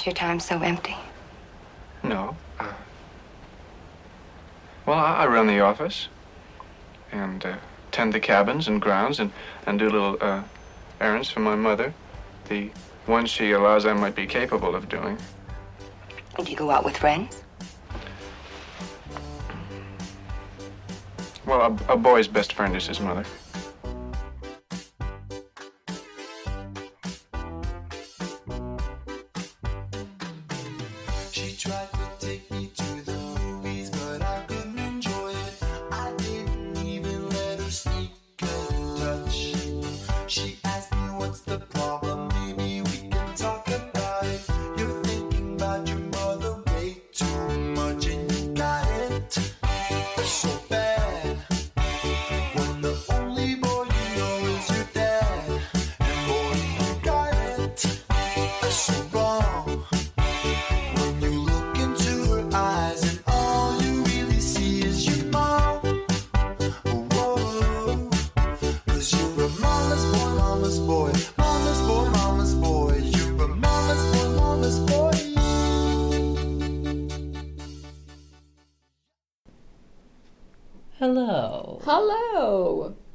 Is your time so empty? No. Uh, well, I, I run the office and uh, tend the cabins and grounds and, and do little uh, errands for my mother. The ones she allows I might be capable of doing. Do you go out with friends? Well, a, a boy's best friend is his mother.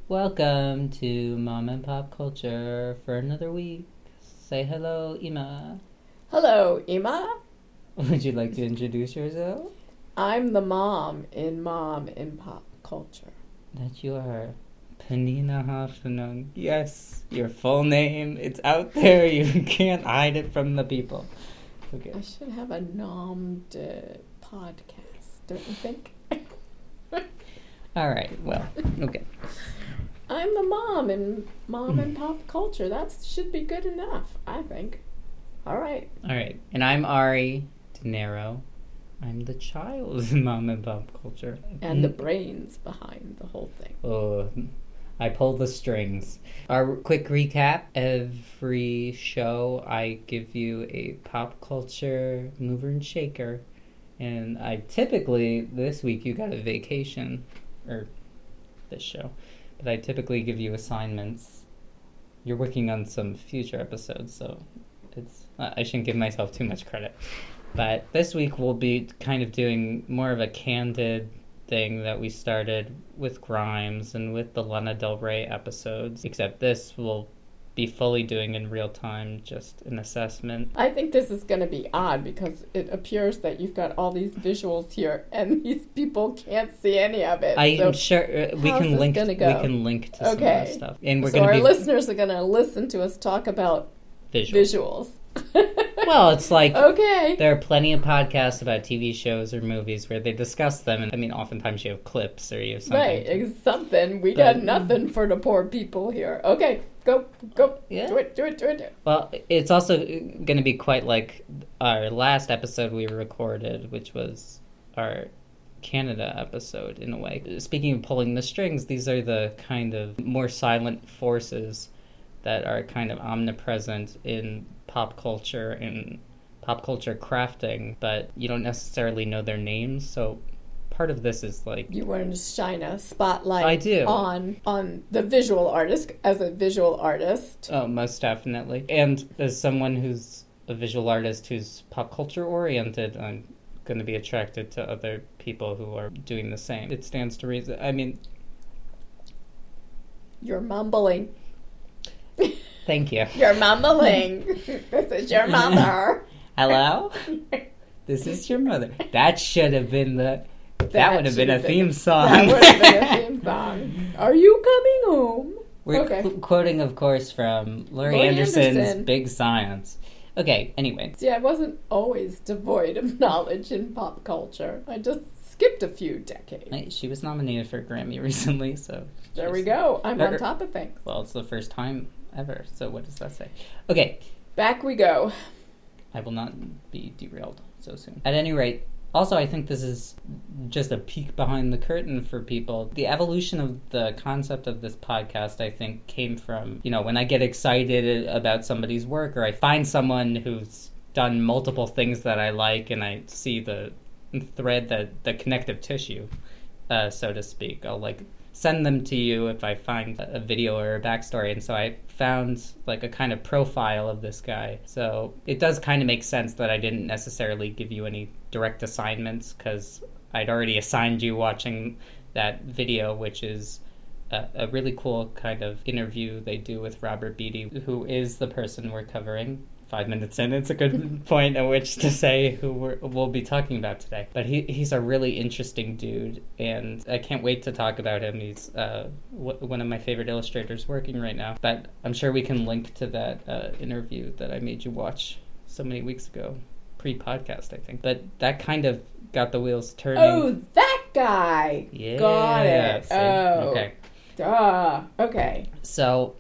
Welcome to Mom and Pop Culture for another week. Say hello, Ima. Hello, Ima. Would you like to introduce yourself? I'm the mom in Mom in Pop Culture. That you are Panina Hoffenung. Yes, your full name. It's out there. You can't hide it from the people. Okay. I should have a nommed uh, podcast, don't you think? All right. Well, okay. I'm the mom in Mom and hmm. Pop Culture. That should be good enough, I think. All right. All right. And I'm Ari De Niro. I'm the child in Mom and Pop Culture. And the hmm. brains behind the whole thing. Oh, I pull the strings. Our quick recap every show, I give you a pop culture mover and shaker. And I typically, this week, you got a vacation, or this show, but I typically give you assignments. You're working on some future episodes, so it's I I shouldn't give myself too much credit. But this week we'll be kind of doing more of a candid thing that we started with Grimes and with the Lana Del Rey episodes, except this will be fully doing in real time, just an assessment. I think this is going to be odd because it appears that you've got all these visuals here and these people can't see any of it. I'm so sure uh, we can link. gonna We can link to some of Okay. stuff, and we're so going our be listeners are going to listen to us talk about visual. visuals. Well, it's like okay. There are plenty of podcasts about TV shows or movies where they discuss them, and I mean, oftentimes you have clips or you have something. Right, something. We But- got nothing for the poor people here. Okay, go, go. Yeah. Do it, do it. Do it. Well, it's also going to be quite like our last episode we recorded, which was our Canada episode in a way. Speaking of pulling the strings, these are the kind of more silent forces that are kind of omnipresent in pop culture and pop culture crafting, but you don't necessarily know their names. So part of this is like You want to shine a spotlight I do. on on the visual artist as a visual artist. Oh, most definitely. And as someone who's a visual artist who's pop culture oriented, I'm going to be attracted to other people who are doing the same. It stands to reason. I mean, You're mumbling. Thank you. Your mama mumbling. this is your mother. Hello? This is your mother. That should have been the. That, would have been a theme song. That would have been a theme song. Are you coming home? We're Okay. qu- quoting, of course, from Laurie, Laurie Anderson's Anderson. Big Science. Okay, anyway. See, I wasn't always devoid of knowledge in pop culture. I just skipped a few decades. She was nominated for a Grammy recently, so. There we go. I'm on Er- top of things. Well, it's the first time ever, so what does that say? Okay, Back we go. I will not be derailed so soon. At any rate, also, I think this is just a peek behind the curtain for people. The evolution of the concept of this podcast, I think, came from, you know, when I get excited about somebody's work or I find someone who's done multiple things that I like and I see the thread, that the connective tissue, uh, so to speak. I'll like send them to you if I find a video or a backstory. And so I found like a kind of profile of this guy. So it does kind of make sense that I didn't necessarily give you any direct assignments because I'd already assigned you watching that video, which is a, a really cool kind of interview they do with Robert Beatty, who is the person we're covering. Five minutes in, it's a good point at which to say who we're, we'll be talking about today. But he, he's a really interesting dude, and I can't wait to talk about him. He's uh, w- one of my favorite illustrators working right now. But I'm sure we can link to that uh, interview that I made you watch so many weeks ago, pre podcast, I think. But that kind of got the wheels turning. Oh, that guy. yeah. got it. see? Oh. Okay. Duh. Okay. So,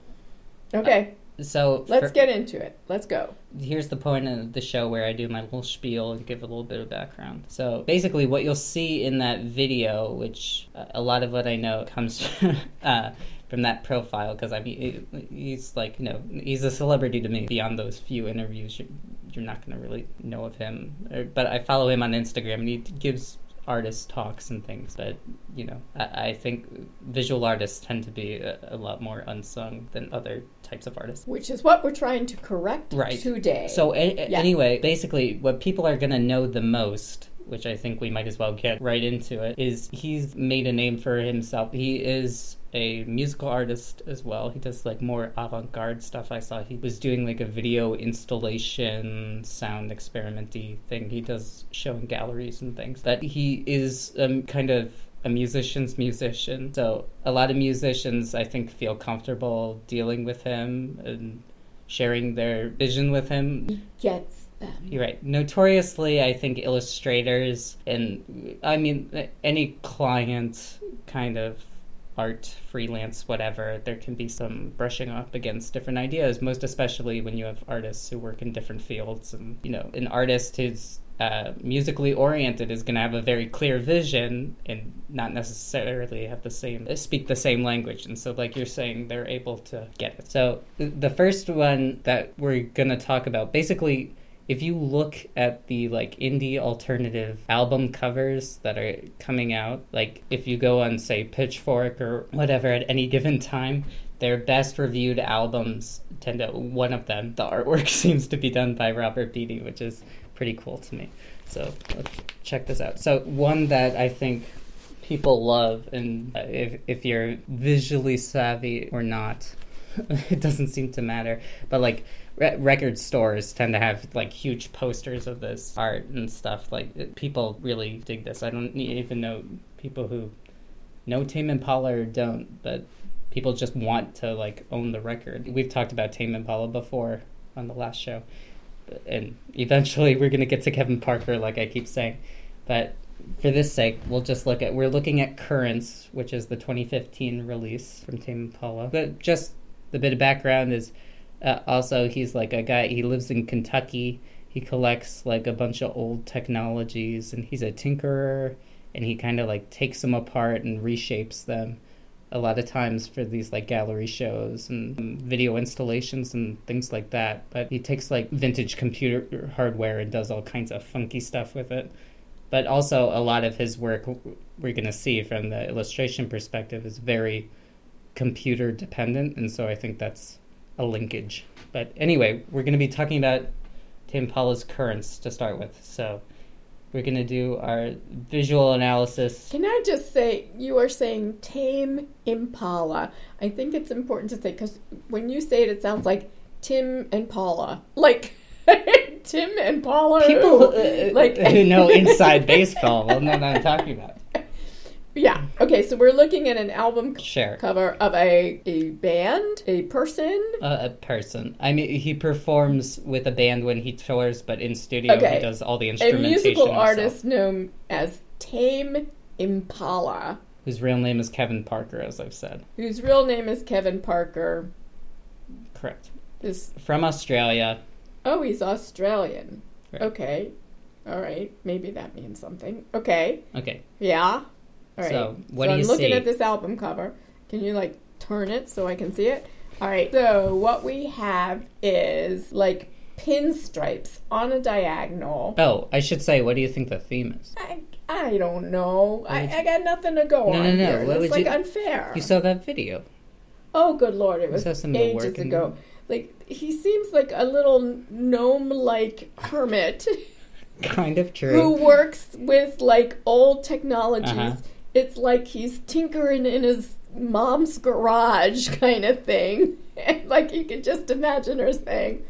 Okay. So Let's for- get into it. Let's go. here's the point of the show where I do my little spiel and give a little bit of background. So basically, what you'll see in that video, which uh, a lot of what I know comes uh, from that profile, because I mean, he- he's like, you know, he's a celebrity to me. Beyond those few interviews, you're, you're not going to really know of him. Or, but I follow him on Instagram, and he gives artist talks and things. But you know, I, I think visual artists tend to be a, a lot more unsung than other types of artists. Which is what we're trying to correct Right. today. So a- Yes. anyway, basically, what people are gonna know the most, which I think we might as well get right into it, is he's made a name for himself. He is a musical artist as well. He does like more avant-garde stuff. I saw he was doing like a video installation, sound experimenty thing. He does show in galleries and things. But he is um, kind of a musician's musician. So a lot of musicians, I think, feel comfortable dealing with him and sharing their vision with him. gets them. Um, You're right. Notoriously, I think illustrators and I mean any client kind of art freelance whatever there can be some brushing up against different ideas most especially when you have artists who work in different fields and you know an artist who's uh, musically oriented is going to have a very clear vision and not necessarily have the same speak the same language. And so like you're saying they're able to get it. So the first one that we're going to talk about basically if you look at the like indie alternative album covers that are coming out like if you go on say pitchfork or whatever at any given time their best reviewed albums tend to one of them the artwork seems to be done by robert beatty which is pretty cool to me. So let's check this out. So one that i think people love and if, if you're visually savvy or not it doesn't seem to matter but like re- record stores tend to have like huge posters of this art and stuff. Like people really dig this. I don't even know people who know tame impala or don't but people just want to like own the record. We've talked about tame impala before on the last show and eventually we're going to get to kevin parker like i keep saying but for this sake, we'll just look at we're looking at Currents, which is the 2015 release from Tame Impala. But just the bit of background is uh, also he's like a guy. He lives in Kentucky. He collects like a bunch of old technologies, and he's a tinkerer. And he kind of like takes them apart and reshapes them. A lot of times for these like gallery shows and video installations and things like that. But he takes like vintage computer hardware and does all kinds of funky stuff with it but also a lot of his work we're going to see from the illustration perspective is very computer dependent and so i think that's a linkage but anyway we're going to be talking about tim paula's currents to start with so we're going to do our visual analysis Can I just say, you are saying tame impala. I think it's important to say because when you say it, it sounds like Tim and Paula. Like Tim and Paula. people who- uh, like who know inside baseball will know what i'm talking about Yeah. Okay, so we're looking at an album sure cover of a a band, a person. uh, a person. I mean, he performs with a band when he tours, but in studio Okay. he does all the instrumentation. A musical himself. artist known as Tame Impala, whose real name is Kevin Parker, as I've said. whose real name is Kevin Parker. Correct. This From Australia. oh, he's Australian. Right. Okay, all right, maybe that means something. Okay, Okay. yeah, all right. So, what so do I'm you looking see? at this album cover. Can you like turn it so I can see it? All right. So what we have is like pinstripes on a diagonal. Oh, I should say, what do you think the theme is? I, I don't know. I, I got nothing to go No, on no, no. here. What It's like you- unfair. You saw that video. Oh, good lord! It was ages ago. Like he seems like a little gnome-like hermit Kind of true. who works with like old technologies. Uh-huh. It's like he's tinkering in his mom's garage, kind of thing. And like you can just imagine her saying,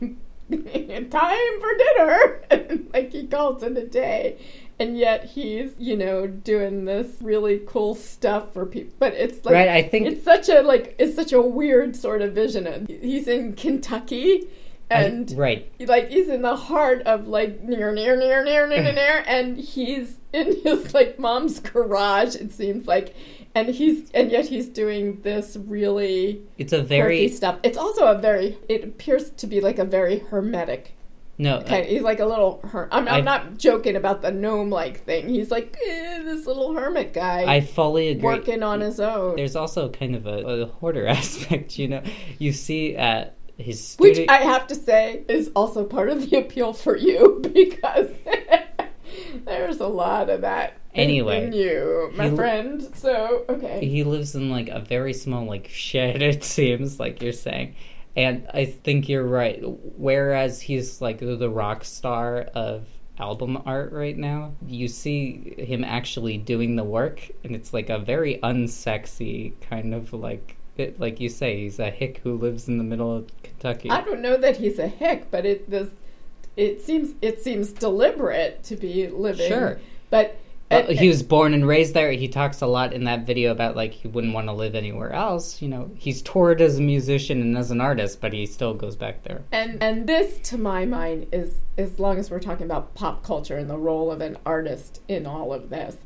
"Time for dinner," and like he calls it a day. And yet he's, you know, doing this really cool stuff for people. But it's like Right, I think- it's such a like it's such a weird sort of vision. He's in Kentucky, I- and right. like he's in the heart of like near near near near near near, near and he's in his like mom's garage it seems like and he's and yet he's doing this really It's a very stuff it's also a very it appears to be like a very hermetic no. kind he's like a little her- I'm, I'm I- not joking about the gnome like thing he's like eh, this little hermit guy I fully agree. working on his own There's also kind of a, a hoarder aspect, you know. You see at his which. I have to say is also part of the appeal for you because there's a lot of that Anyway, in you, my friend. So okay, he lives in like a very small like shed it seems like you're saying and i think you're right whereas he's like the rock star of album art right now you see him actually doing the work and it's like a very unsexy kind of like it, like you say he's a hick who lives in the middle of kentucky I don't know that he's a hick, but it this it seems it seems deliberate to be living. Sure. but Well, and- he was born and raised there. He talks a lot in that video about like he wouldn't want to live anywhere else. You know, he's toured as a musician and as an artist, but he still goes back there. And and this, to my mind, is as long as we're talking about pop culture and the role of an artist in all of this,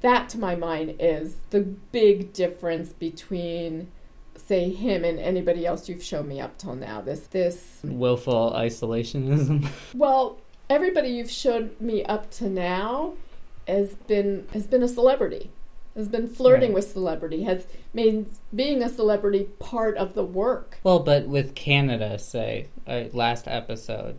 that to my mind is the big difference between, say, him and anybody else you've shown me up till now. This this Willful isolationism. well, everybody you've showed me up to now has been has been a celebrity. Has been flirting Right. with celebrity, has made being a celebrity part of the work. well, but with Canada, say, uh, last episode,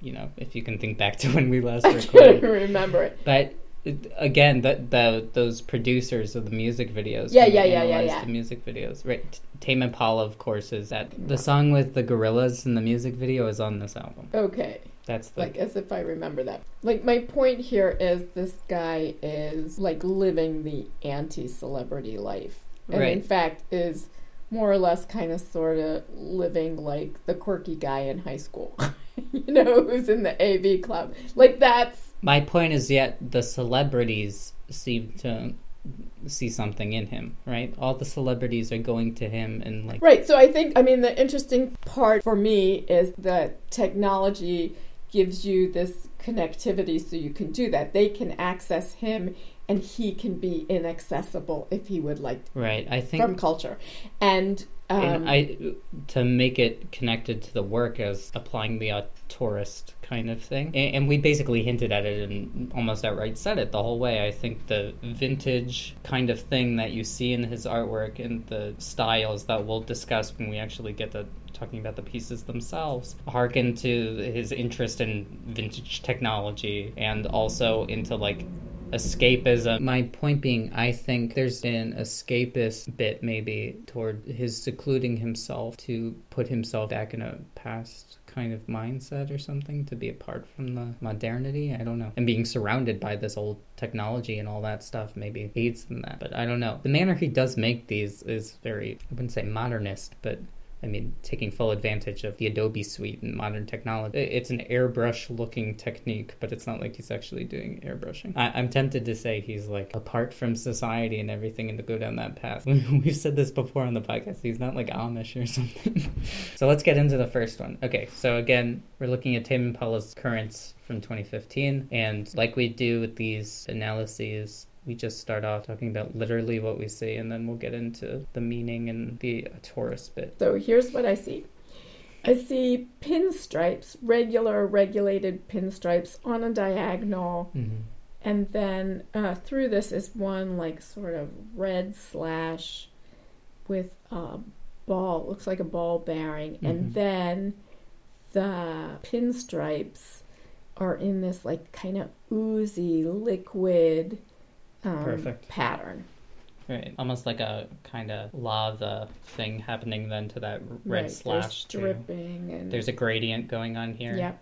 you know, if you can think back to when we last recorded. I can't remember it. But it- again, the, the those producers of the music videos, Yeah, yeah, yeah, yeah, yeah. the music videos, right? Tame Impala, of course, is that the song with the gorillas in the music video is on this album. Okay. That's the like as if I remember that. Like my point here is this guy is like living the anti-celebrity life, and in fact is more or less kind of sort of living like the quirky guy in high school, you know, who's in the AV club. Like that's My point is, yet the celebrities seem to see something in him, right? All the celebrities are going to him and like, Right. So I think, I mean, the interesting part for me is that technology gives you this connectivity so you can do that. They can access him and he can be inaccessible if he would like right? I think, from culture. And, um, and I to make it connected to the work as applying the tourist kind of thing, and, and we basically hinted at it and almost outright said it the whole way. I think the vintage kind of thing that you see in his artwork and the styles that we'll discuss when we actually get to talking about the pieces themselves harken to his interest in vintage technology and also into like escapism. My point being, I think there's an escapist bit maybe toward his secluding himself to put himself back in a past kind of mindset or something to be apart from the modernity. I don't know. And being surrounded by this old technology and all that stuff maybe aids in that. But I don't know. The manner he does make these is very, I wouldn't say modernist, but I mean, taking full advantage of the Adobe suite and modern technology. It's an airbrush looking technique, but it's not like he's actually doing airbrushing. I- I'm tempted to say he's like apart from society and everything and to go down that path. We've said this before on the podcast. He's not like Amish or something. so let's get into the first one. Okay, so again, we're looking at Tame Impala's currents from 2015. And like we do with these analyses, we just start off talking about literally what we see, and then we'll get into the meaning and the tourist bit. so here's what I see. I see pinstripes, regular regulated pinstripes on a diagonal Mm-hmm. and then uh, through this is one like sort of red slash with a ball looks like a ball bearing Mhm. and then the pinstripes are in this like kind of oozy liquid um, Perfect. pattern. Right. Almost like a kind of lava thing happening then to that red Right, slash There's too. dripping and There's a gradient going on here. Yep.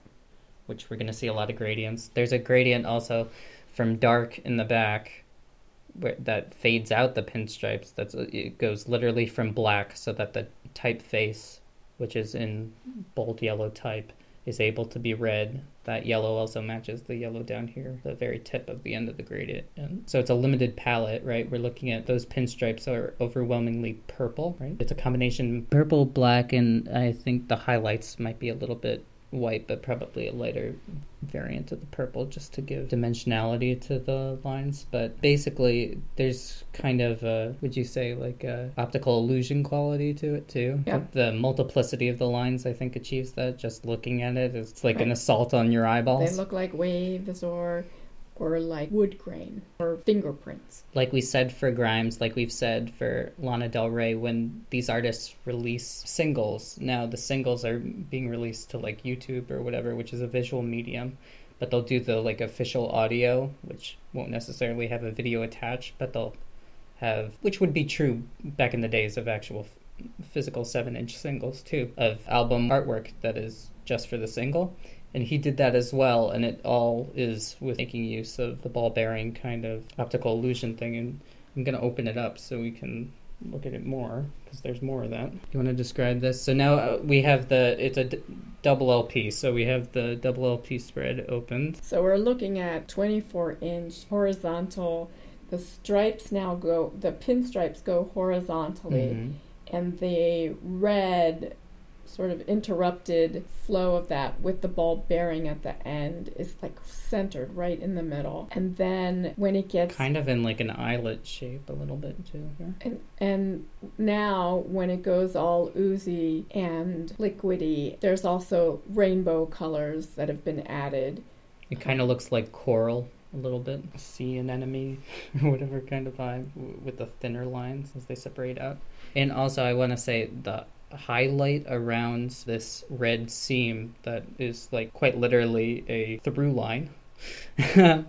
which we're going to see a lot of gradients. There's a gradient also from dark in the back where, that fades out the pinstripes. That's it goes literally from black so that the typeface, which is in bold yellow type, is able to be red. That yellow also matches the yellow down here, the very tip of the end of the gradient. And so it's a limited palette, right? We're looking at those pinstripes are overwhelmingly purple, right? It's a combination purple, black, and I think the highlights might be a little bit white, but probably a lighter variant of the purple just to give dimensionality to the lines. But basically, there's kind of a, would you say, like a optical illusion quality to it too? Yeah. The multiplicity of the lines, I think, achieves that. Just looking at it, it's like an assault on your eyeballs. They look like waves or or like wood grain or fingerprints. like we said for Grimes, like we've said for Lana Del Rey, when these artists release singles, now the singles are being released to like YouTube or whatever, which is a visual medium, but they'll do the like official audio, which won't necessarily have a video attached, but they'll have, which would be true back in the days of actual physical seven inch singles too, of album artwork that is just for the single and he did that as well and it all is with making use of the ball bearing kind of optical illusion thing. And i'm going to open it up so we can look at it more because there's more of that. You want to describe this? So now uh, we have the it's a d- double lp so we have the double lp spread opened So we're looking at 24 inch horizontal. The stripes now go, the pinstripes go horizontally, Mhm. and the red sort of interrupted flow of that with the ball bearing at the end is like centered right in the middle. And then when it gets kind of in like an eyelet shape a little bit too here And, and now, when it goes all oozy and liquidy, there's also rainbow colors that have been added. it kind of looks like coral a little bit sea anemone whatever kind of vibe with the thinner lines as they separate out and also i want to say the highlight around this red seam that is like quite literally a through line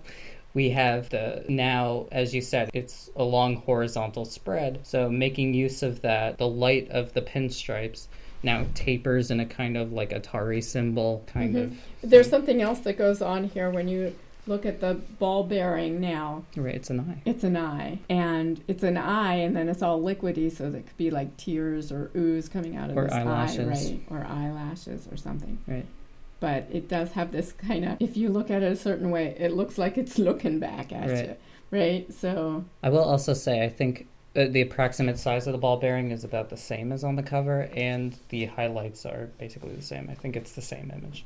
we have the now as you said it's a long horizontal spread so making use of that the light of the pinstripes now tapers in a kind of like atari symbol kind Mhm. of There's something else that goes on here when you look at the ball bearing now. right it's an eye It's an eye, and it's an eye, and then it's all liquidy, so it could be like tears or ooze coming out of Or this eyelashes. eye, right? Or eyelashes or something. Right. But it does have this kind of, if you look at it a certain way, it looks like it's looking back at Right. you, right? So I will also say, I think uh, the approximate size of the ball bearing is about the same as on the cover, and the highlights are basically the same. I think it's the same image,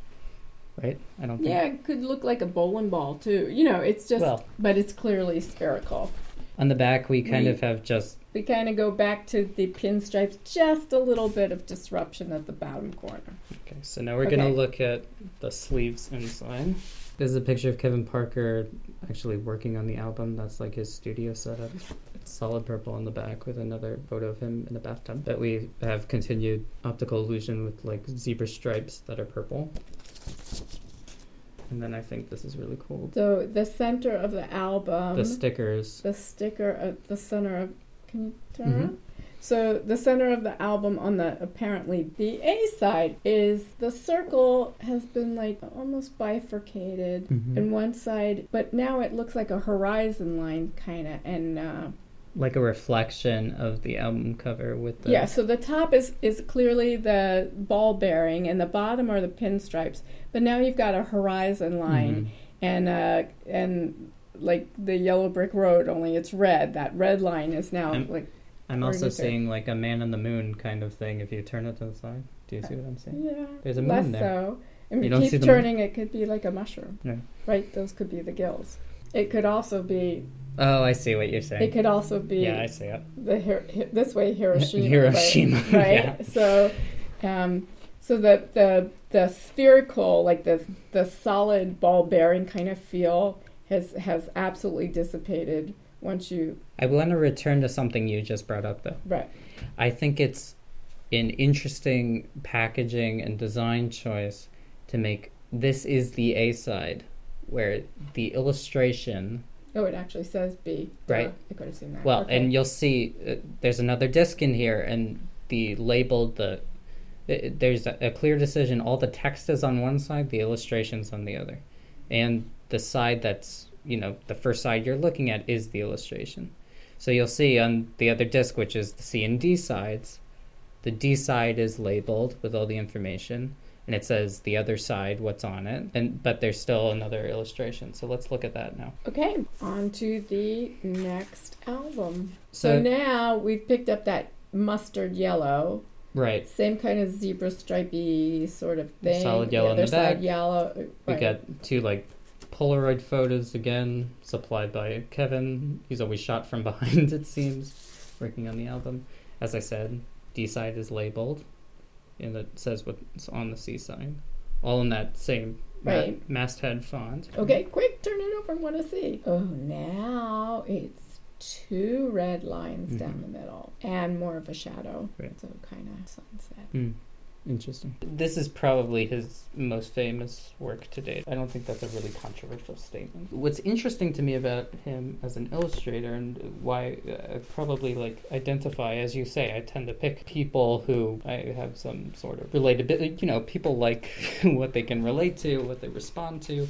right? I don't think. Yeah, it could look like a bowling ball too. You know, it's just, Well- but it's clearly spherical. On the back, we kind We- of have just We kind of go back to the pinstripes, just a little bit of disruption at the bottom corner. okay. So now we're gonna look at the sleeves inside. This is a picture of Kevin Parker actually working on the album. That's like his studio setup. It's solid purple on the back with another photo of him in a bathtub. But we have continued optical illusion with like zebra stripes that are purple. And then I think this is really cool. So the center of the album, the stickers. the sticker at the center of, can you turn Mhm. around? So the center of the album on the apparently the A side is the circle has been like almost bifurcated Mhm. in one side, but now it looks like a horizon line kind of and uh, like a reflection of the album cover with the Yeah, so the top is is clearly the ball bearing, and the bottom are the pinstripes. But now you've got a horizon line, Mhm. and uh, and like the yellow brick road, only it's red. That red line is now I'm- like I'm also seeing like a man on the moon kind of thing if you turn it to the side. Do you see what I'm saying? yeah, There's a moon less there. so. And You you keep the moon? turning, it could be like a mushroom, Yeah. right? Those could be the gills. It could also be. Oh, I see what you're saying. It could also be yeah, I see it. the Hi- this way Hiroshima. Hiroshima, right? right? yeah. So, um, so the the the spherical, like the the solid ball bearing kind of feel has has absolutely dissipated once you I want to return to something you just brought up though. right. I think it's an interesting packaging and design choice to make this is the A side, where the illustration Oh, it actually says B. Right. I could have seen that. Well, Okay. and you'll see uh, there's another disc in here, and the labeled the uh, there's a, a clear decision. All the text is on one side, the illustrations on the other, and the side that's you know the first side you're looking at is the illustration. So you'll see on the other disc, which is the C and D sides, the D side is labeled with all the information, and it says the other side what's on it, and but there's still another illustration. So let's look at that now. Okay, on to the next album. So, So- now we've picked up that mustard yellow, Right. same kind of zebra stripey sort of thing. Solid yellow the other side back. yellow. We right. got two like Polaroid photos again, supplied by Kevin. He's always shot from behind, it seems, working on the album. As I said, D side is labeled, and it says what's on the C side, all in that same ma- masthead font. Okay, quick, turn it over. I want to see. Oh, now it's two red lines down the middle and more of a shadow. Mm-hmm. Right. So kind of sunset. Hmm. Interesting. This is probably his most famous work to date. I don't think that's a really controversial statement. What's interesting to me about him as an illustrator and why I probably like identify, as you say, I tend to pick people who I have some sort of related, you know, people like what they can relate to, what they respond to.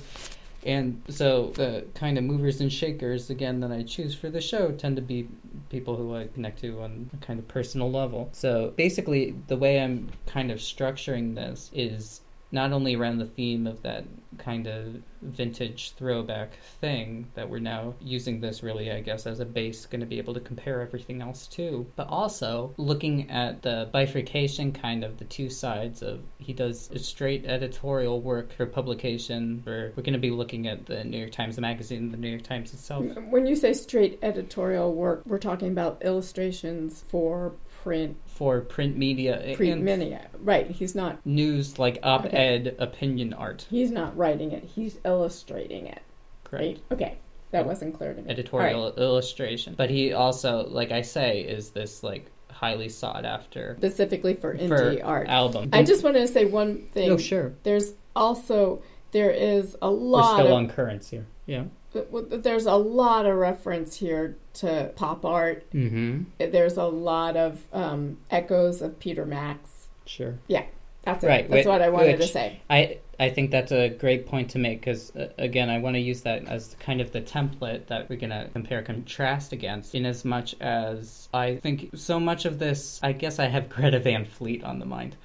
And so the kind of movers and shakers, again, that I choose for the show tend to be people who I connect to on a kind of personal level. So basically, the way I'm kind of structuring this is not only around the theme of that kind of vintage throwback thing that we're now using this really, I guess, as a base, going to be able to compare everything else to, but also looking at the bifurcation kind of the two sides of he does straight editorial work for publication, where we're going to be looking at the New York Times Magazine, the New York Times itself. Mm, when you say straight editorial work, we're talking about illustrations for print, For print media print media. Right. He's not. news like op-ed opinion art, He's not writing it. He's illustrating it. Right. Okay. That wasn't clear to me. editorial right. illustration. But he also, like I say, is this like highly sought after Specifically for indie for art. album. I just wanted to say one thing. oh sure, There's also there is a we're lot still of on currents here. Yeah. there's a lot of reference here to pop art. Mm-hmm. There's a lot of um, echoes of Peter Max. Sure. Yeah. That's it. Right, That's what I wanted to say. I I think that's a great point to make because uh, again I want to use that as kind of the template that we're gonna compare contrast against. In as much as I think so much of this, I guess I have Greta Van Fleet on the mind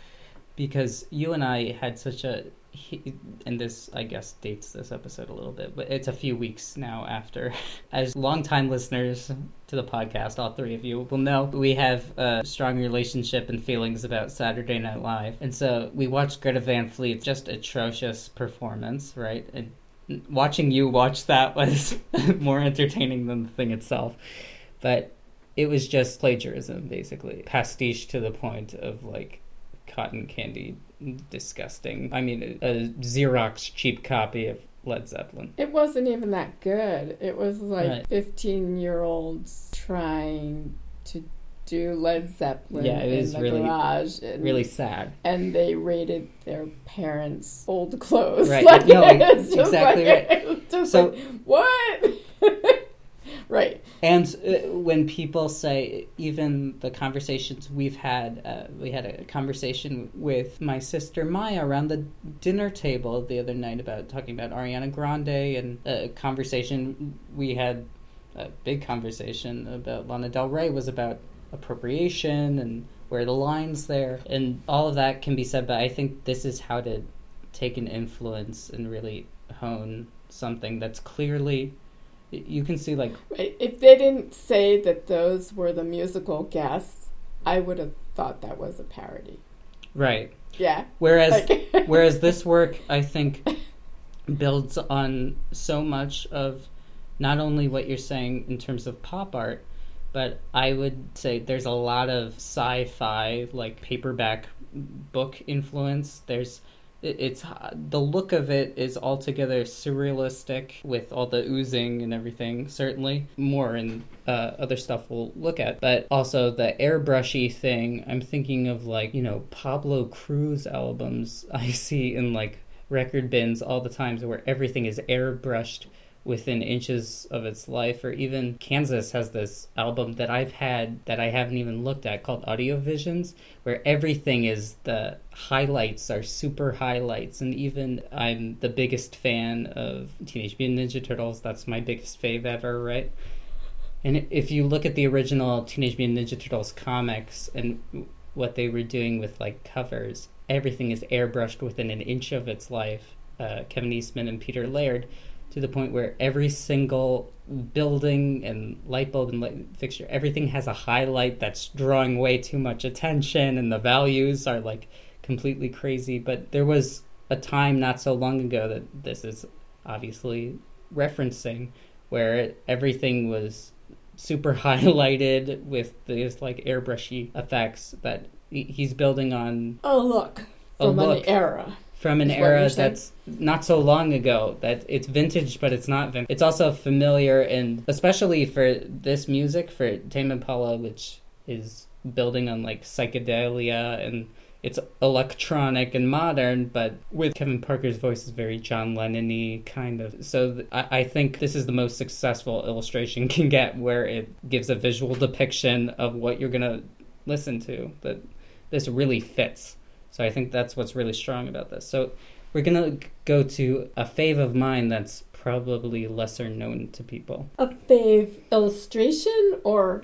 because you and I had such a he- and this I guess dates this episode a little bit, but it's a few weeks now after. As longtime listeners to the podcast, all three of you will know we have a strong relationship and feelings about Saturday Night Live, and so we watched Greta Van Fleet's just atrocious performance, right? And watching you watch that was more entertaining than the thing itself, but it was just plagiarism, basically pastiche to the point of like cotton candy disgusting. I mean, a Xerox cheap copy of Led Zeppelin. It wasn't even that good. It was like Right. 15 year olds trying to do Led Zeppelin Yeah, it in was the really- garage. And, Really sad. And they raided their parents' old clothes. Right. Like, No, exactly like, right. So- like, what? right. And uh, when people say, even the conversations we've had, uh, we had a conversation with my sister Maya around the dinner table the other night about talking about Ariana Grande, and a conversation we had, a big conversation about Lana Del Rey was about appropriation and where the lines there, and all of that can be said. But I think this is how to take an influence and really hone something that's clearly. You can see like Right. If they didn't say that those were the musical guests, I would have thought that was a parody. right Yeah. Whereas, Like- whereas this work, I think, builds on so much of not only what you're saying in terms of pop art, but I would say there's a lot of sci-fi, like paperback book influence. There's it's the look of it is altogether surrealistic with all the oozing and everything certainly. More in uh, other stuff we'll look at but also the airbrushy thing i'm thinking of like you know pablo cruise albums i see in like record bins all the times where everything is airbrushed within inches of its life or even Kansas has this album that I've had that I haven't even looked at called Audio Visions where everything is the highlights are super highlights. And even I'm the biggest fan of Teenage Mutant Ninja Turtles. That's my biggest fave ever right? And if you look at the original Teenage Mutant Ninja Turtles comics and what they were doing with like covers everything is airbrushed within an inch of its life. Uh, Kevin Eastman and Peter Laird to the point where every single building and light bulb and light fixture, everything has a highlight that's drawing way too much attention, and the values are like completely crazy. But there was a time not so long ago that this is obviously referencing where everything was super highlighted with these like airbrushy effects that he's building on Oh, look from an look. era. From an Is what you're era that's not so long ago that it's vintage but it's not vintage. It's also familiar and especially for this music for Tame Impala which is building on like psychedelia and it's electronic and modern but with Kevin Parker's voice is very John Lennon-y kind of so th- I, I think this is the most successful illustration can get where it gives a visual depiction of what you're gonna listen to that this really fits so I think that's what's really strong about this. So we're gonna go to a fave of mine that's probably lesser known to people. A fave illustration or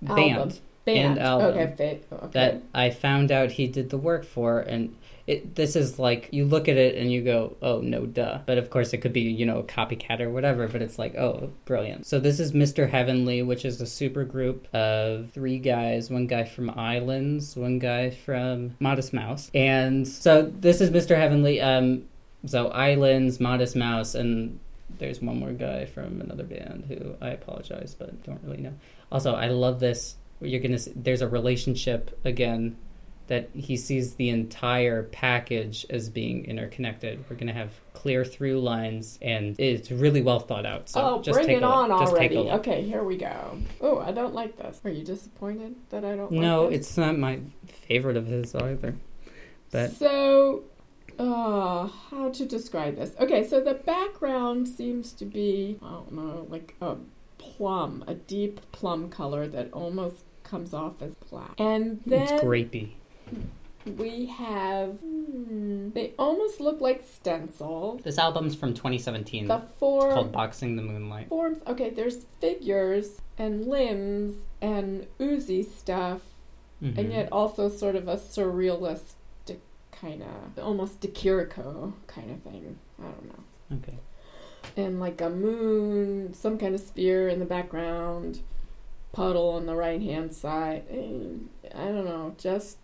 Band album? Band. And album. Okay, fave. Okay. that I found out he did the work for, and it this is like you look at it and you go, oh no, duh. But of course it could be you know a copycat or whatever. But it's like, oh, brilliant. So this is Mr. Heavenly, which is a super group of three guys. One guy from Islands, one guy from Modest Mouse, and so this is Mr. Heavenly. Um, so Islands, Modest Mouse, and there's one more guy from another band who I apologize, but don't really know. Also, I love this. You're gonna there's a relationship again that he sees the entire package as being interconnected. We're gonna have clear through lines, and it's really well thought out. So oh, just bring take it a look. on take already. look. Okay, here we go. Oh, I don't like this. Are you disappointed that I don't No, like this? it's not my favorite of his either. But So, uh, how to describe this? Okay, so the background seems to be, I don't know, like a plum, a deep plum color that almost comes off as black. And then it's grapey. We have, hmm, they almost look like stencil. This album's from 2017. The form, called Boxing the Moonlight. forms, okay, there's figures and limbs and oozy stuff Mhm. and yet also sort of a surrealistic kind of almost de Chirico kind of thing. I don't know. Okay. And like a moon, some kind of sphere in the background, puddle on the right hand side. I don't know, just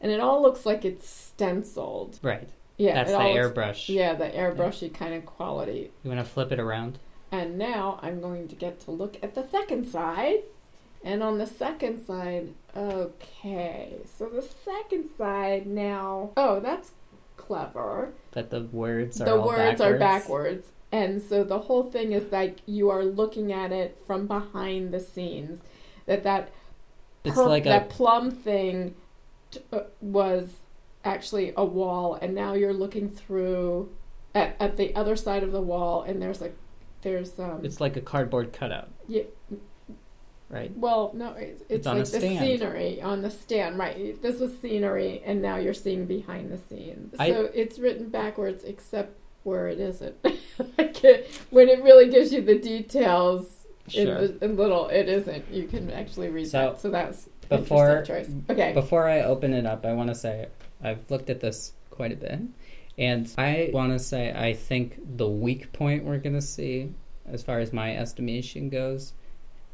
and it all looks like it's stenciled. Right. Yeah, That's the all looks- airbrush. Yeah, the airbrushy kind of quality. You want to flip it around? And now I'm going to get to look at the second side. And on the second side, okay. So the second side now, oh, that's clever. That the words are The words are backwards? backwards. And so the whole thing is like you are looking at it from behind the scenes. That that It's per- like a that plum thing t- uh, was actually a wall, and now you're looking through at, at the other side of the wall, and there's like there's um it's like a cardboard cutout. Yeah. Right. well no it's, it's, It's on like the scenery on the stand right this was scenery and now you're seeing behind the scenes I- so it's written backwards except where it isn't when it really gives you the details in, Sure. the, in little it isn't you can actually read So, that so that's before- okay Before I open it up, I want to say I've looked at this quite a bit, and I want to say I think the weak point we're gonna see, as far as my estimation goes,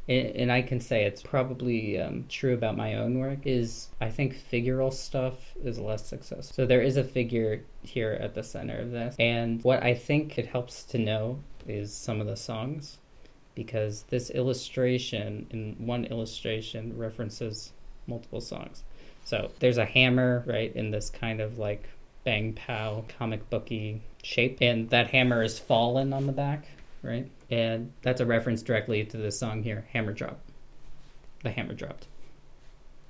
and, and I can say it's probably um, true about my own work, is I think figural stuff is less successful. So there is a figure here at the center of this, and what I think it helps to know is some of the songs. Because this illustration, in one illustration, references multiple songs. So there's a hammer, right, in this kind of like bang pow comic booky shape, and that hammer is fallen on the back, right? And that's a reference directly to this song here, Hammer Drop. The hammer dropped.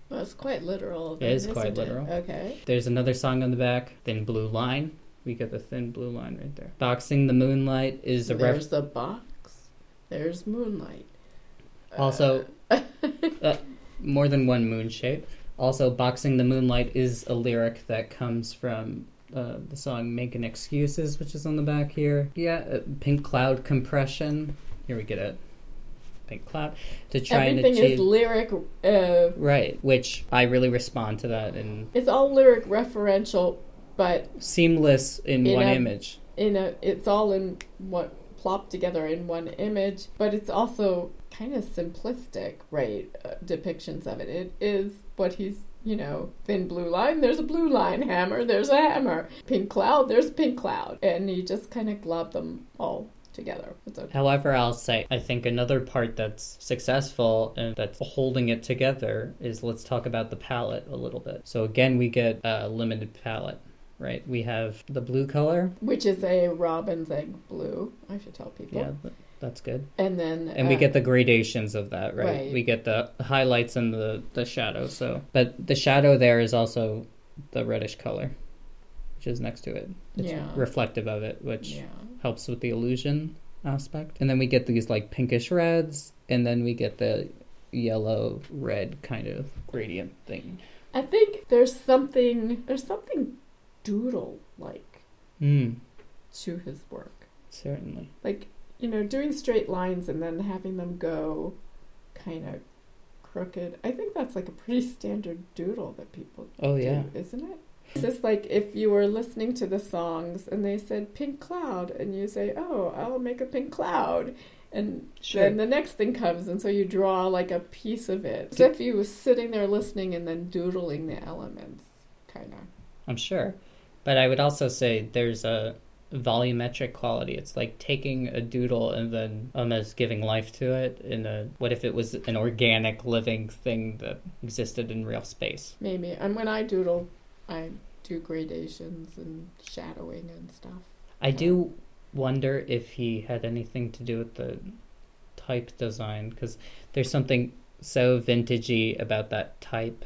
well, it's quite literal It then, is quite literal. okay There's another song on the back, then Blue Line, we get the thin blue line right there. Boxing the Moonlight is a ref- There's the box. There's moonlight. also Uh, uh, more than one moon shape. Also, Boxing the Moonlight is a lyric that comes from uh, the song Making Excuses, which is on the back here. Yeah, uh, Pink Cloud Compression. Here we get it. Pink Cloud. To try Everything and achieve. is lyric. Uh, right, which I really respond to that and it's all lyric referential, but seamless in In one a- image. in a it's all in what plopped together in one image. But it's also kind of simplistic, right? Uh, depictions of it. It is what he's. You know, thin blue line, there's a blue line. Hammer, there's a hammer. Pink cloud, there's a pink cloud. And he just kind of globbed them all together. Okay. However, I'll say, I think another part that's successful and that's holding it together is let's talk about the palette a little bit. So, again, we get a limited palette, right? We have the blue color. Which is a robin's egg blue. I should tell people. Yeah, that's good. And then And we uh, get the gradations of that, right? Right. We get the highlights and the, the shadow. So, but the shadow there is also the reddish color, which is next to it. It's Yeah. reflective of it, which yeah. helps with the illusion aspect. And then we get these like pinkish reds, and then we get the yellow red kind of gradient thing. I think there's something there's something doodle like Mm, to his work. certainly. Like, you know, doing straight lines and then having them go kind of crooked. I think that's like a pretty standard doodle that people Oh do, yeah. isn't it? It's just like if you were listening to the songs and they said pink cloud and you say, "Oh, I'll make a pink cloud." And Sure. then the next thing comes and so you draw like a piece of it. As if you was sitting there listening and then doodling the elements kind of. I'm sure. But I would also say there's a volumetric quality. It's like taking a doodle and then almost giving life to it in a what if it was an organic living thing that existed in real space. Maybe. And when I doodle, I do gradations and shadowing and stuff. I do wonder if he had anything to do with the type design because there's something so vintagey about that type,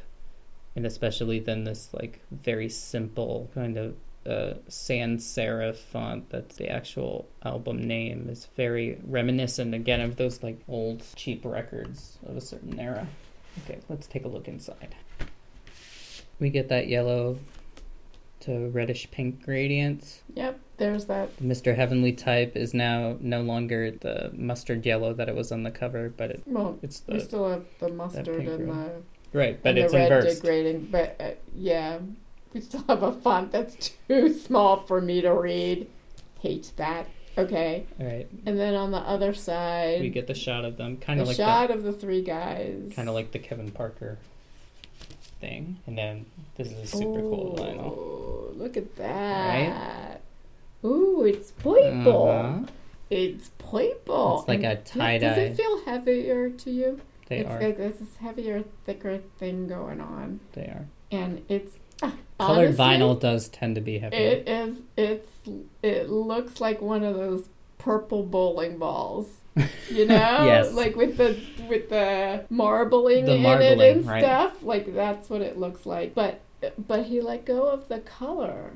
and especially then this like very simple kind of uh, sans serif font that's the actual album name is very reminiscent again of those like old cheap records of a certain era. Okay, let's take a look inside. We get that yellow to reddish pink gradients. Yep, there's that. Mr. Heavenly type is now no longer the mustard yellow that it was on the cover, but it, Well, it's the, we still have the mustard and the, right, but it's the red inversed. degrading. But uh, yeah, we still have a font that's too small for me to read. Hate that. Okay. All right, And then on the other side, we get the shot of them, kind of like the shot of the three guys. kind of like the Kevin Parker thing, and then this is a super cool vinyl. Oh, look at that. Right? Ooh, it's purple. Uh-huh. It's purple. It's like And a Does tie-dye. Does it feel heavier to you? They it's are, like there's this heavier, thicker thing going on, they are. and it's Colored honestly, vinyl does tend to be heavier. It is. It's. It looks like one of those purple bowling balls. You know, Yes. like with the with the marbling The in it and right. stuff. Like that's what it looks like. But but he let go of the color.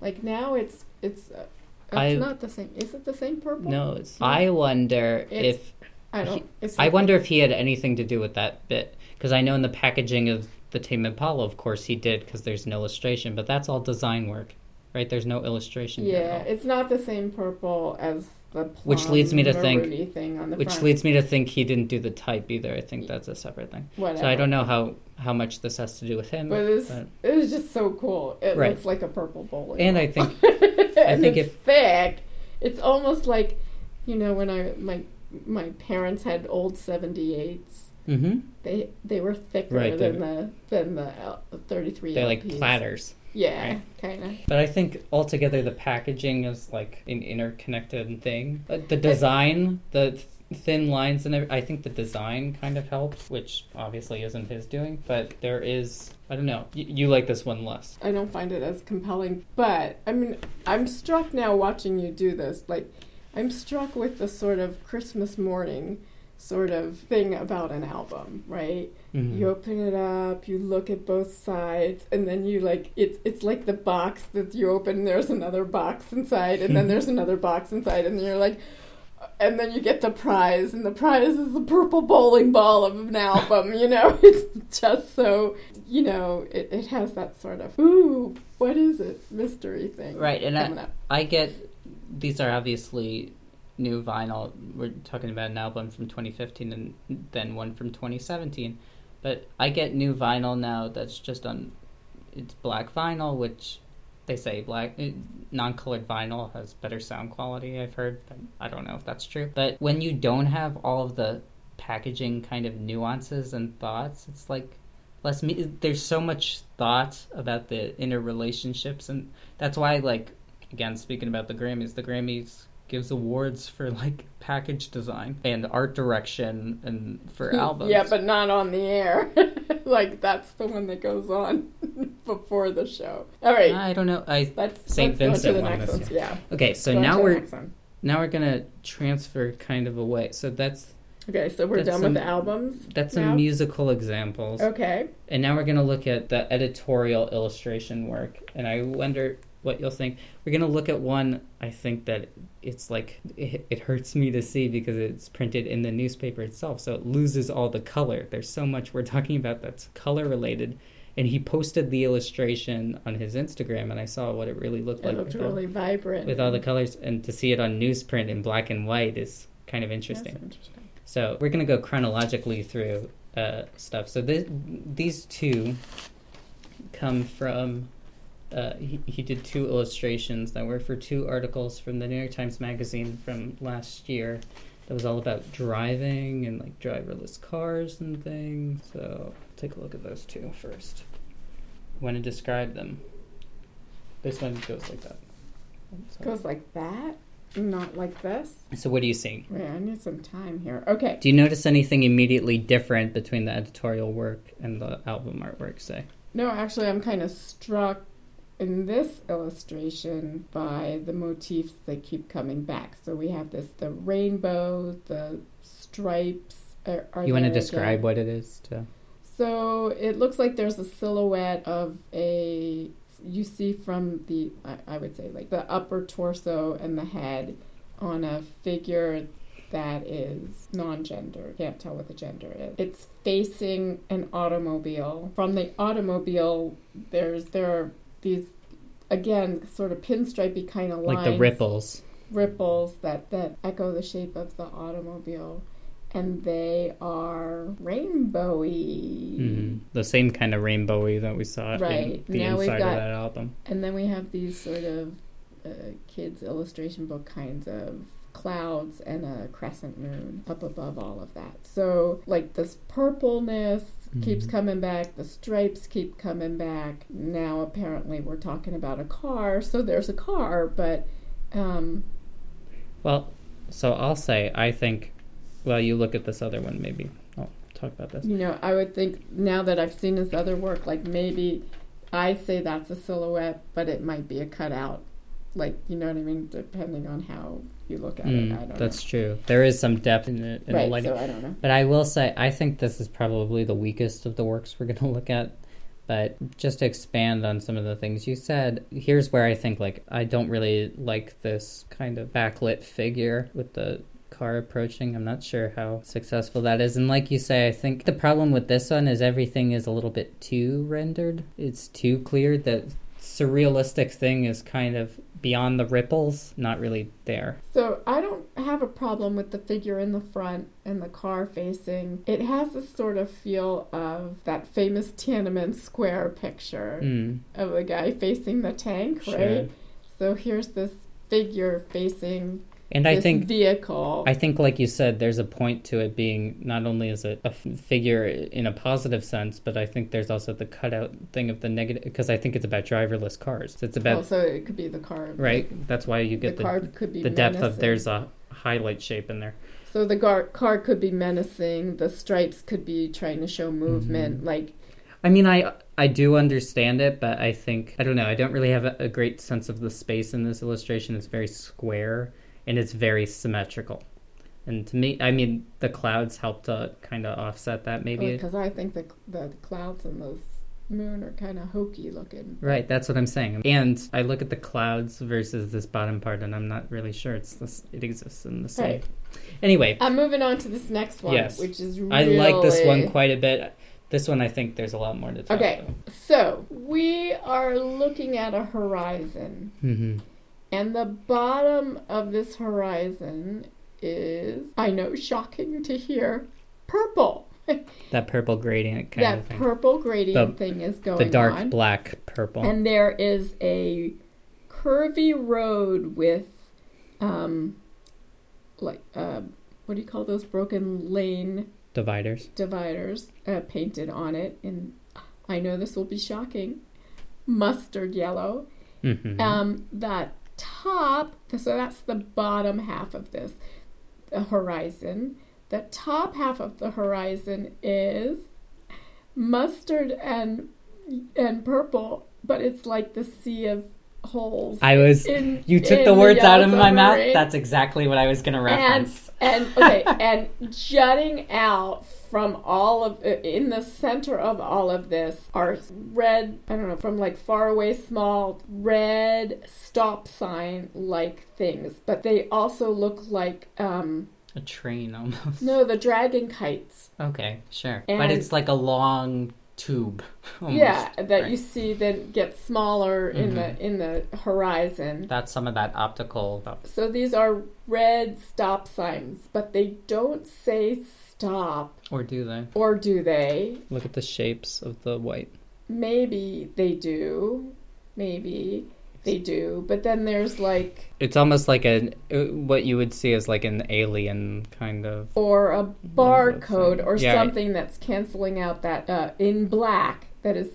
Like now it's it's. Uh, it's I- not the same. Is it the same purple? no, it's. I wonder It's- if I don't. It's I wonder if he had anything to do with that bit because I know in the packaging of the Tame Impala, of course, he did because there's an illustration, but that's all design work, right? There's no illustration. Yeah, it's not the same purple as the Which leads me to think- thing on the Which front. leads me to think he didn't do the type either. I think that's a separate thing. Whatever. So I don't know how how much this has to do with him. But it's but- it was just so cool. It Right. looks like a purple bowling. and ball. I think and think it's if- thick. It's almost like, you know, when I my my parents had old seventy eights. hmm They they were thicker Right, than the than the thirty three. they're like platters. Yeah, right? kind of. But I think altogether the packaging is like an interconnected thing. Uh, The design, the thin lines, and I think the design kind of helps, which obviously isn't his doing. But there is, I don't know. Y- you like this one less? I don't find it as compelling, but I mean, I'm struck now watching you do this. Like, I'm struck with the sort of Christmas morning sort of thing about an album, right? Mhm. You open it up, you look at both sides, and then you like it's it's like the box that you open. There's another box inside, and then there's another box inside, and then you're like, and then you get the prize, and the prize is the purple bowling ball of an album. You know, it's just so you know it, it has that sort of ooh, what is it mystery thing, Right, and I. I get these are obviously new vinyl. We're talking about an album from 2015 and then one from 2017. But I get new vinyl now that's just on it's black vinyl, which they say black eh, non-colored vinyl has better sound quality. I've heard, but I don't know if that's true. But when you don't have all of the packaging kind of nuances and thoughts, it's like less me. There's so much thought about the inner relationships, and that's why like again speaking about the grammys the grammys gives awards for like package design and art direction and for albums Yeah, but not on the air. like that's the one that goes on before the show. All right, i don't know i let's go Vincent to the next one. Yeah. okay so go now we're now we're gonna transfer kind of away so that's Okay, so we're That's done some- with the albums. that's now? some musical examples Okay. and now we're gonna look at the editorial illustration work and i wonder what you'll think we're gonna look at one i think that it's like it, it hurts me to see because it's printed in the newspaper itself so it loses all the color there's so much we're talking about that's color related and he posted the illustration on his instagram and i saw what it really looked It like looked with, all, really vibrant. with all the colors and to see it on newsprint in black and white is kind of That's interesting interesting. so we're going to go chronologically through uh, stuff. So this, these two come from. Uh, he, he did two illustrations that were for two articles from the New York Times Magazine from last year. That was all about driving and like driverless cars and things. So take a look at those two first. Want to describe them? This one goes like that. Goes like that, not like this. so what are you see? Wait, I need some time here. Okay. Do you notice anything immediately different between the editorial work and the album artwork, say? No, actually, I'm kind of struck in this illustration by the motifs that keep coming back. So we have this the rainbow, the stripes. Are, are you want to describe again. what it is? To... So it looks like there's a silhouette of a. You see from the, I, I would say, like the upper torso and the head on a figure that is non-gender. Can't tell what the gender is. It's facing an automobile. From the automobile, there's there are these again sort of pinstripey kind of lines Like the ripples. ripples that that echo the shape of the automobile and they are rainbowy hmm The same kind of rainbowy that we saw in Right. the Now we've inside got- of that album. and then we have these sort of uh, kids illustration book kinds of clouds and a crescent moon up above all of that so like this purpleness keeps Mhm. coming back the stripes keep coming back now apparently we're talking about a car so there's a car but um Well, so I'll say, I think, well, you look at this other one, maybe. I'll talk about this. You know, I would think now that I've seen his other work, like maybe I say that's a silhouette, but it might be a cutout. Like, you know what I mean? Depending on how you look at it. I Mm, don't that's true. There is some depth in it. In know. the Right, lighting. so I don't know. But I will say, I think this is probably the weakest of the works we're going to look at. But just to expand on some of the things you said, here's where I think, like, I don't really like this kind of backlit figure with the car approaching. I'm not sure how successful that is. And like you say, I think the problem with this one is everything is a little bit too rendered. It's too clear. The surrealistic thing is kind of beyond the ripples, not really there. So I don't have a problem with the figure in the front and the car facing. It has this sort of feel of that famous Tiananmen Square picture Mm, of the guy facing the tank, sure. right? So here's this figure facing And I think vehicle. I think, like you said, there's a point to it being not only is it a figure in a positive sense, but I think there's also the cutout thing of the negative because I think it's about driverless cars. So it's about also, it could be the car. right. That's why you get the car could be the depth of there's a highlight shape in there. So the gar- car could be menacing. The stripes could be trying to show movement. Mm-hmm. Like I mean, I I do understand it, but I think I don't know. I don't really have a, a great sense of the space in this illustration. It's very square and it's very symmetrical. And to me, I mean, the clouds help to kind of offset that, maybe. Because I think the, the clouds and the moon are kind of hokey looking. Right, that's what I'm saying. And I look at the clouds versus this bottom part, and I'm not really sure it's this, it exists in the same. Right. Anyway, I'm moving on to this next one, Yes. which is really... I like this one quite a bit. This one, I think there's a lot more to talk Okay, so we are looking at a horizon, hmm and the bottom of this horizon is, I know, shocking to hear, purple. That purple gradient kind that of thing. purple gradient The- thing is going on. the dark on. black purple. And there is a curvy road with, um, like, uh, what do you call those broken lane dividers. dividers uh, painted on it And I know this will be shocking, mustard yellow. hmm Um, that top, so that's the bottom half of this the horizon. The top half of the horizon is mustard and and purple, but it's like the sea of holes. I was. in- You took the words out of my mouth. That's exactly what I was going to and reference. and okay, and jutting out from all of in the center of all of this are red. I don't know from like far away, small red stop sign like things, but they also look like um A train almost. no the dragon kites. Okay, sure. but it's like a long tube. almost, yeah, that right? you see that gets smaller in mm-hmm. the in the horizon. That's some of that optical stuff. So these are red stop signs, but they don't say stop. Or do they? Or do they? Look at the shapes of the white. Maybe they do. Maybe they do. But then there's like, It's almost like a what you would see as like an alien kind of. or a barcode or Yeah. something that's canceling out that uh, in black that is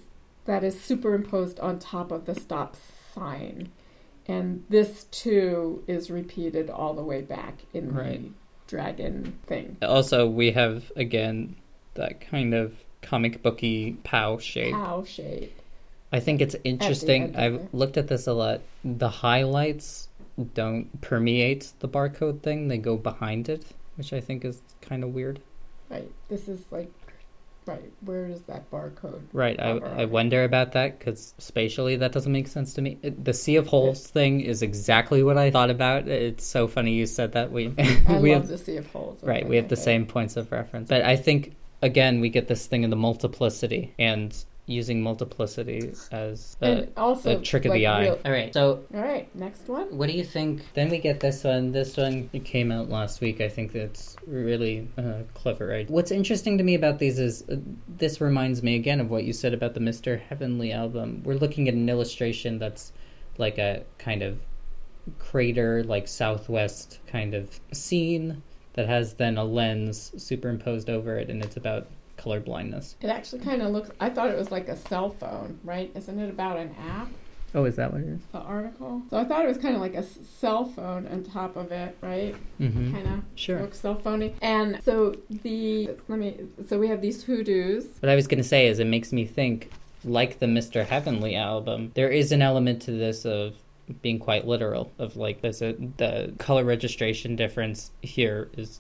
that is superimposed on top of the stop sign. And this too is repeated all the way back in Right. the dragon thing. Also, we have again that kind of comic booky pow shape. Cow shape. I think it's interesting. I've looked at this a lot. The highlights don't permeate the barcode thing; they go behind it, which I think is kind of weird. Right. This is like, right. Where is that barcode? Right. I, I wonder about that because spatially that doesn't make sense to me. It- the Sea of Holes thing is exactly what I thought about. It's so funny you said that. We I we love have the sea of holes. right. We have the same points of reference, but I think again we get this thing of the multiplicity and using multiplicity as a, also, a trick of like, the eye. real- All right. So All right, next one. What do you think? Then we get this one. This one came out last week. I think that's really uh, clever. Right? What's interesting to me about these is uh, this reminds me again of what you said about the Mr. Heavenly album. We're looking at an illustration that's like a kind of crater, like southwest kind of scene that has then a lens superimposed over it, and it's about color blindness. It actually kind of looks. I thought it was like a cell phone, right? Isn't it about an app? Oh, is that what it is? The article. So I thought it was kind of like a s- cell phone on top of it, right? Mm-hmm. Kind of Sure. looks cell phony. And so the let me. So we have these hoodoos. What I was going to say is it makes me think, like the Mr. Heavenly album, there is an element to this of being quite literal, of like there's a the color registration difference here is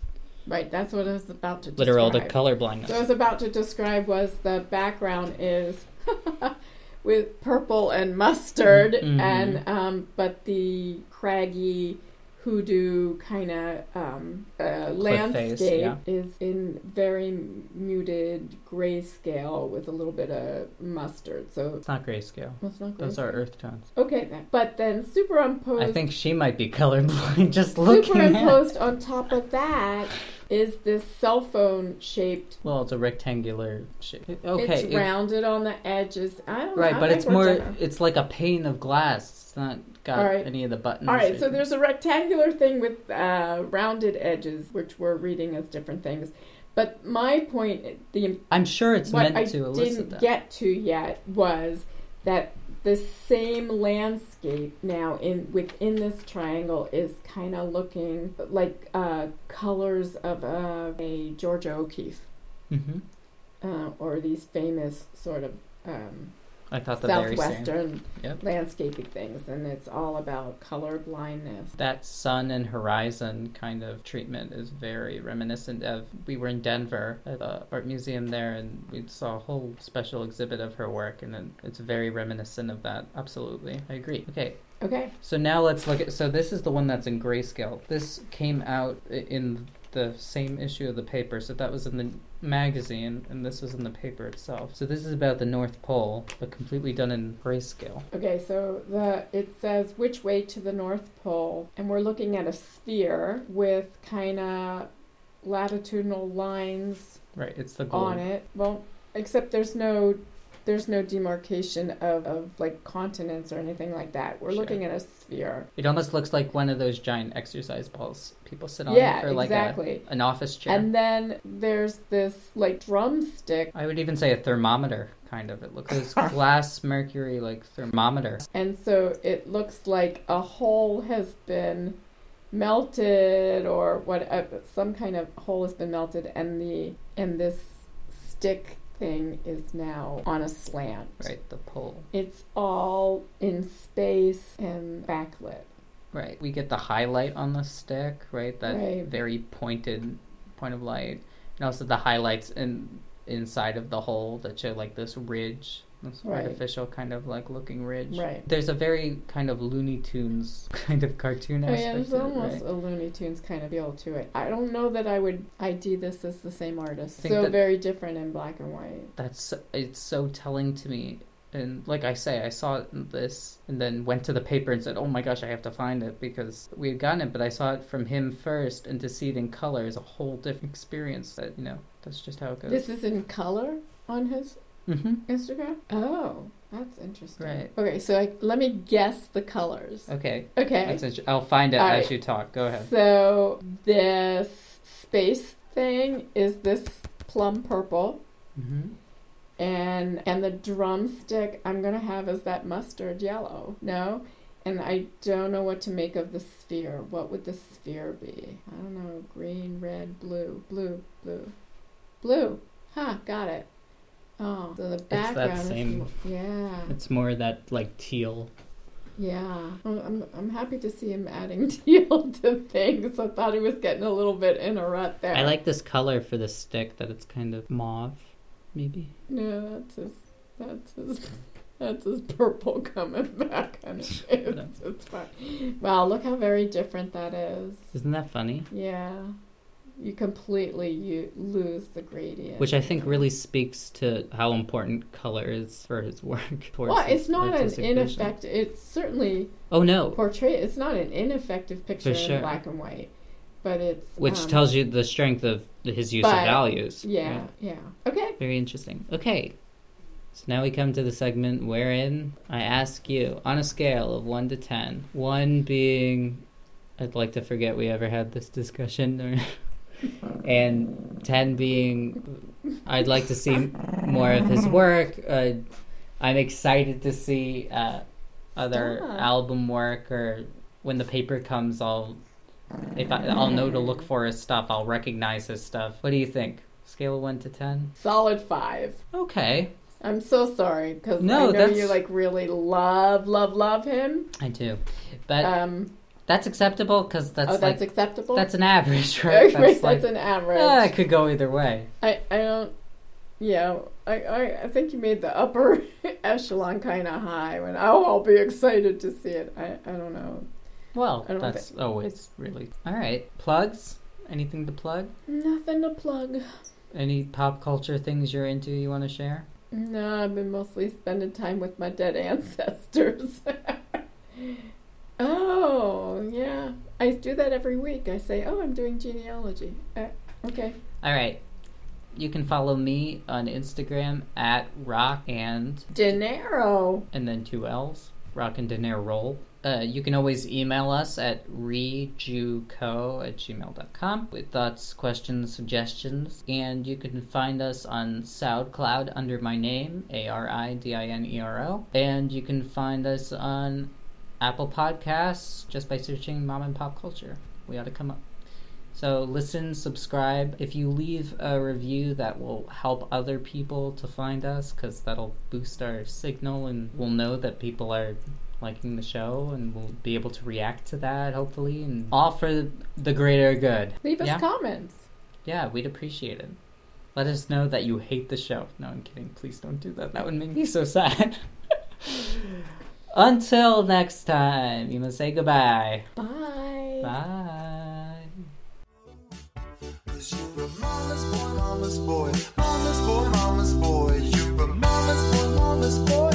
Right. That's what I was about to describe. literal describe. color blindness. So I was about to describe was the background is with purple and mustard Mhm. and um, but the craggy hoodoo kind of um, uh, face, landscape yeah. is in very muted grayscale with a little bit of mustard. So It's not grayscale. it's not Those are earth tones. Okay, then. But then superimposed I think she might be colorblind just looking at. superimposed on top of that is this cell phone shaped Well, it's a rectangular shape. Okay, it's it- rounded on the edges. I don't know. right, I but it's more. It's like a pane of glass. It's not got right. any of the buttons. All right, so there's a rectangular thing with uh, rounded edges, which we're reading as different things. But my point, the I'm sure it's what meant I to elicit didn't that. get to yet was that the same landscape now in within this triangle is kind of looking like uh, colors of uh, a Georgia O'Keeffe hmm uh, or these famous sort of um, I thought the southwestern Yep. landscaping things, and it's all about color blindness. That sun and horizon kind of treatment is very reminiscent of. We were in Denver at the art museum there, and we saw a whole special exhibit of her work, and it's very reminiscent of that. Absolutely, I agree. Okay, Okay, so now let's look at. So this is the one that's in grayscale. This came out in the same issue of the paper. So that was in the magazine, and this was in the paper itself. So this is about the North Pole, but completely done in grayscale. okay. So the it says which way to the North Pole, and we're looking at a sphere with kind of latitudinal lines Right, it's the globe. on it. Well, except there's no there's no demarcation of, of like continents or anything like that. We're Sure. looking at a sphere. It almost looks like one of those giant exercise balls people sit on Yeah, for like exactly. a, an office chair. And then there's this like drumstick, I would even say a thermometer, kind of. It looks like this glass mercury like thermometer. and so it looks like a hole has been melted or what uh, some kind of hole has been melted and the and this stick thing is now on a slant. Right, the pole. It's all in space and backlit. Right. We get the highlight on the stick, right? That Right. very pointed point of light. And also the highlights in inside of the hole that show like this ridge. This Right. artificial kind of like looking ridge. Right. There's a very kind of Looney Tunes kind of cartoon Oh, aspect yeah, there's it, almost right? a Looney Tunes kind of feel to it. I don't know that I would ID this as the same artist. So very different in black and white. that's it's so telling to me and like i say i saw this and then went to the paper and said oh my gosh i have to find it because we had gotten it but i saw it from him first and to see it in color is a whole different experience that you know that's just how it goes This is in color on his mm-hmm. Instagram. Oh, that's interesting. Right. Okay, so I, let me guess the colors. okay Okay. that's int- i'll find it All as right. you talk go ahead So this space thing is this plum purple, mm-hmm. and and the drumstick I'm gonna have is that mustard yellow. No, and I don't know what to make of the sphere. What would the sphere be? I don't know. Green, red, blue, blue, blue, blue. Huh? Got it. Oh, so the that same- is yeah. it's more that like teal Yeah, I'm, I'm, I'm happy to see him adding teal to things. I thought he was getting a little bit in a rut there. i like this color for the stick that it's kind of mauve maybe No, that's his. That's his. That's his purple coming back on his face. It's fine. Wow, look how very different that is. isn't that funny Yeah, you completely you lose the gradient. which I think really speaks to how important color is for his work. towards Well, his it's not an ineffective. It's certainly Oh no, portray. It's not an ineffective picture sure. in black and white, but it's which um, tells you the strength of his use of values. Yeah, right? yeah. Okay. Very interesting. Okay. So now we come to the segment wherein I ask you on a scale of 1 to 10, 1 being I'd like to forget we ever had this discussion or and 10 being I'd like to see more of his work. Uh, I'm excited to see uh, other Stop. album work or when the paper comes I'll if I, I'll know to look for his stuff, I'll recognize his stuff. What do you think? Scale of 1 to 10? Solid five. Okay, I'm so sorry because No, I know that's- you like really love, love, love him. I do. But Um, that's acceptable because that's oh, like that's acceptable. that's an average, Right, right? That's like an average. yeah, it could go either way. I, I don't. Yeah, I, I, I think you made the upper echelon kind of high. When oh, I'll be excited to see it. I, I don't know. Well, don't that's always really all right. Plugs? Anything to plug? Nothing to plug. Any pop culture things you're into you want to share? No, I've been mostly spending time with my dead ancestors. oh, yeah. I do that every week. I say, oh, I'm doing genealogy. Uh, okay. All right. You can follow me on Instagram at rock and Dinero. and then two L's, rock and dinero roll. Uh, you can always email us at rejuco at gmail.com with thoughts, questions, suggestions. And you can find us on SoundCloud under my name, A R I D I N E R O. And you can find us on Apple Podcasts just by searching Mom and Pop Culture. We ought to come up. So listen, subscribe. If you leave a review, that will help other people to find us because that'll boost our signal and we'll know that people are liking the show and we'll be able to react to that hopefully and all for the greater good. Leave us yeah? comments. Yeah, we'd appreciate it. Let us know that you hate the show. No, I'm kidding. Please don't do that. That would make me so sad. Until next time, you must say goodbye. Bye. Bye. Cause you're a mama's boy, mama's boy, mama's boy, mama's boy. You're a mama's boy, mama's boy.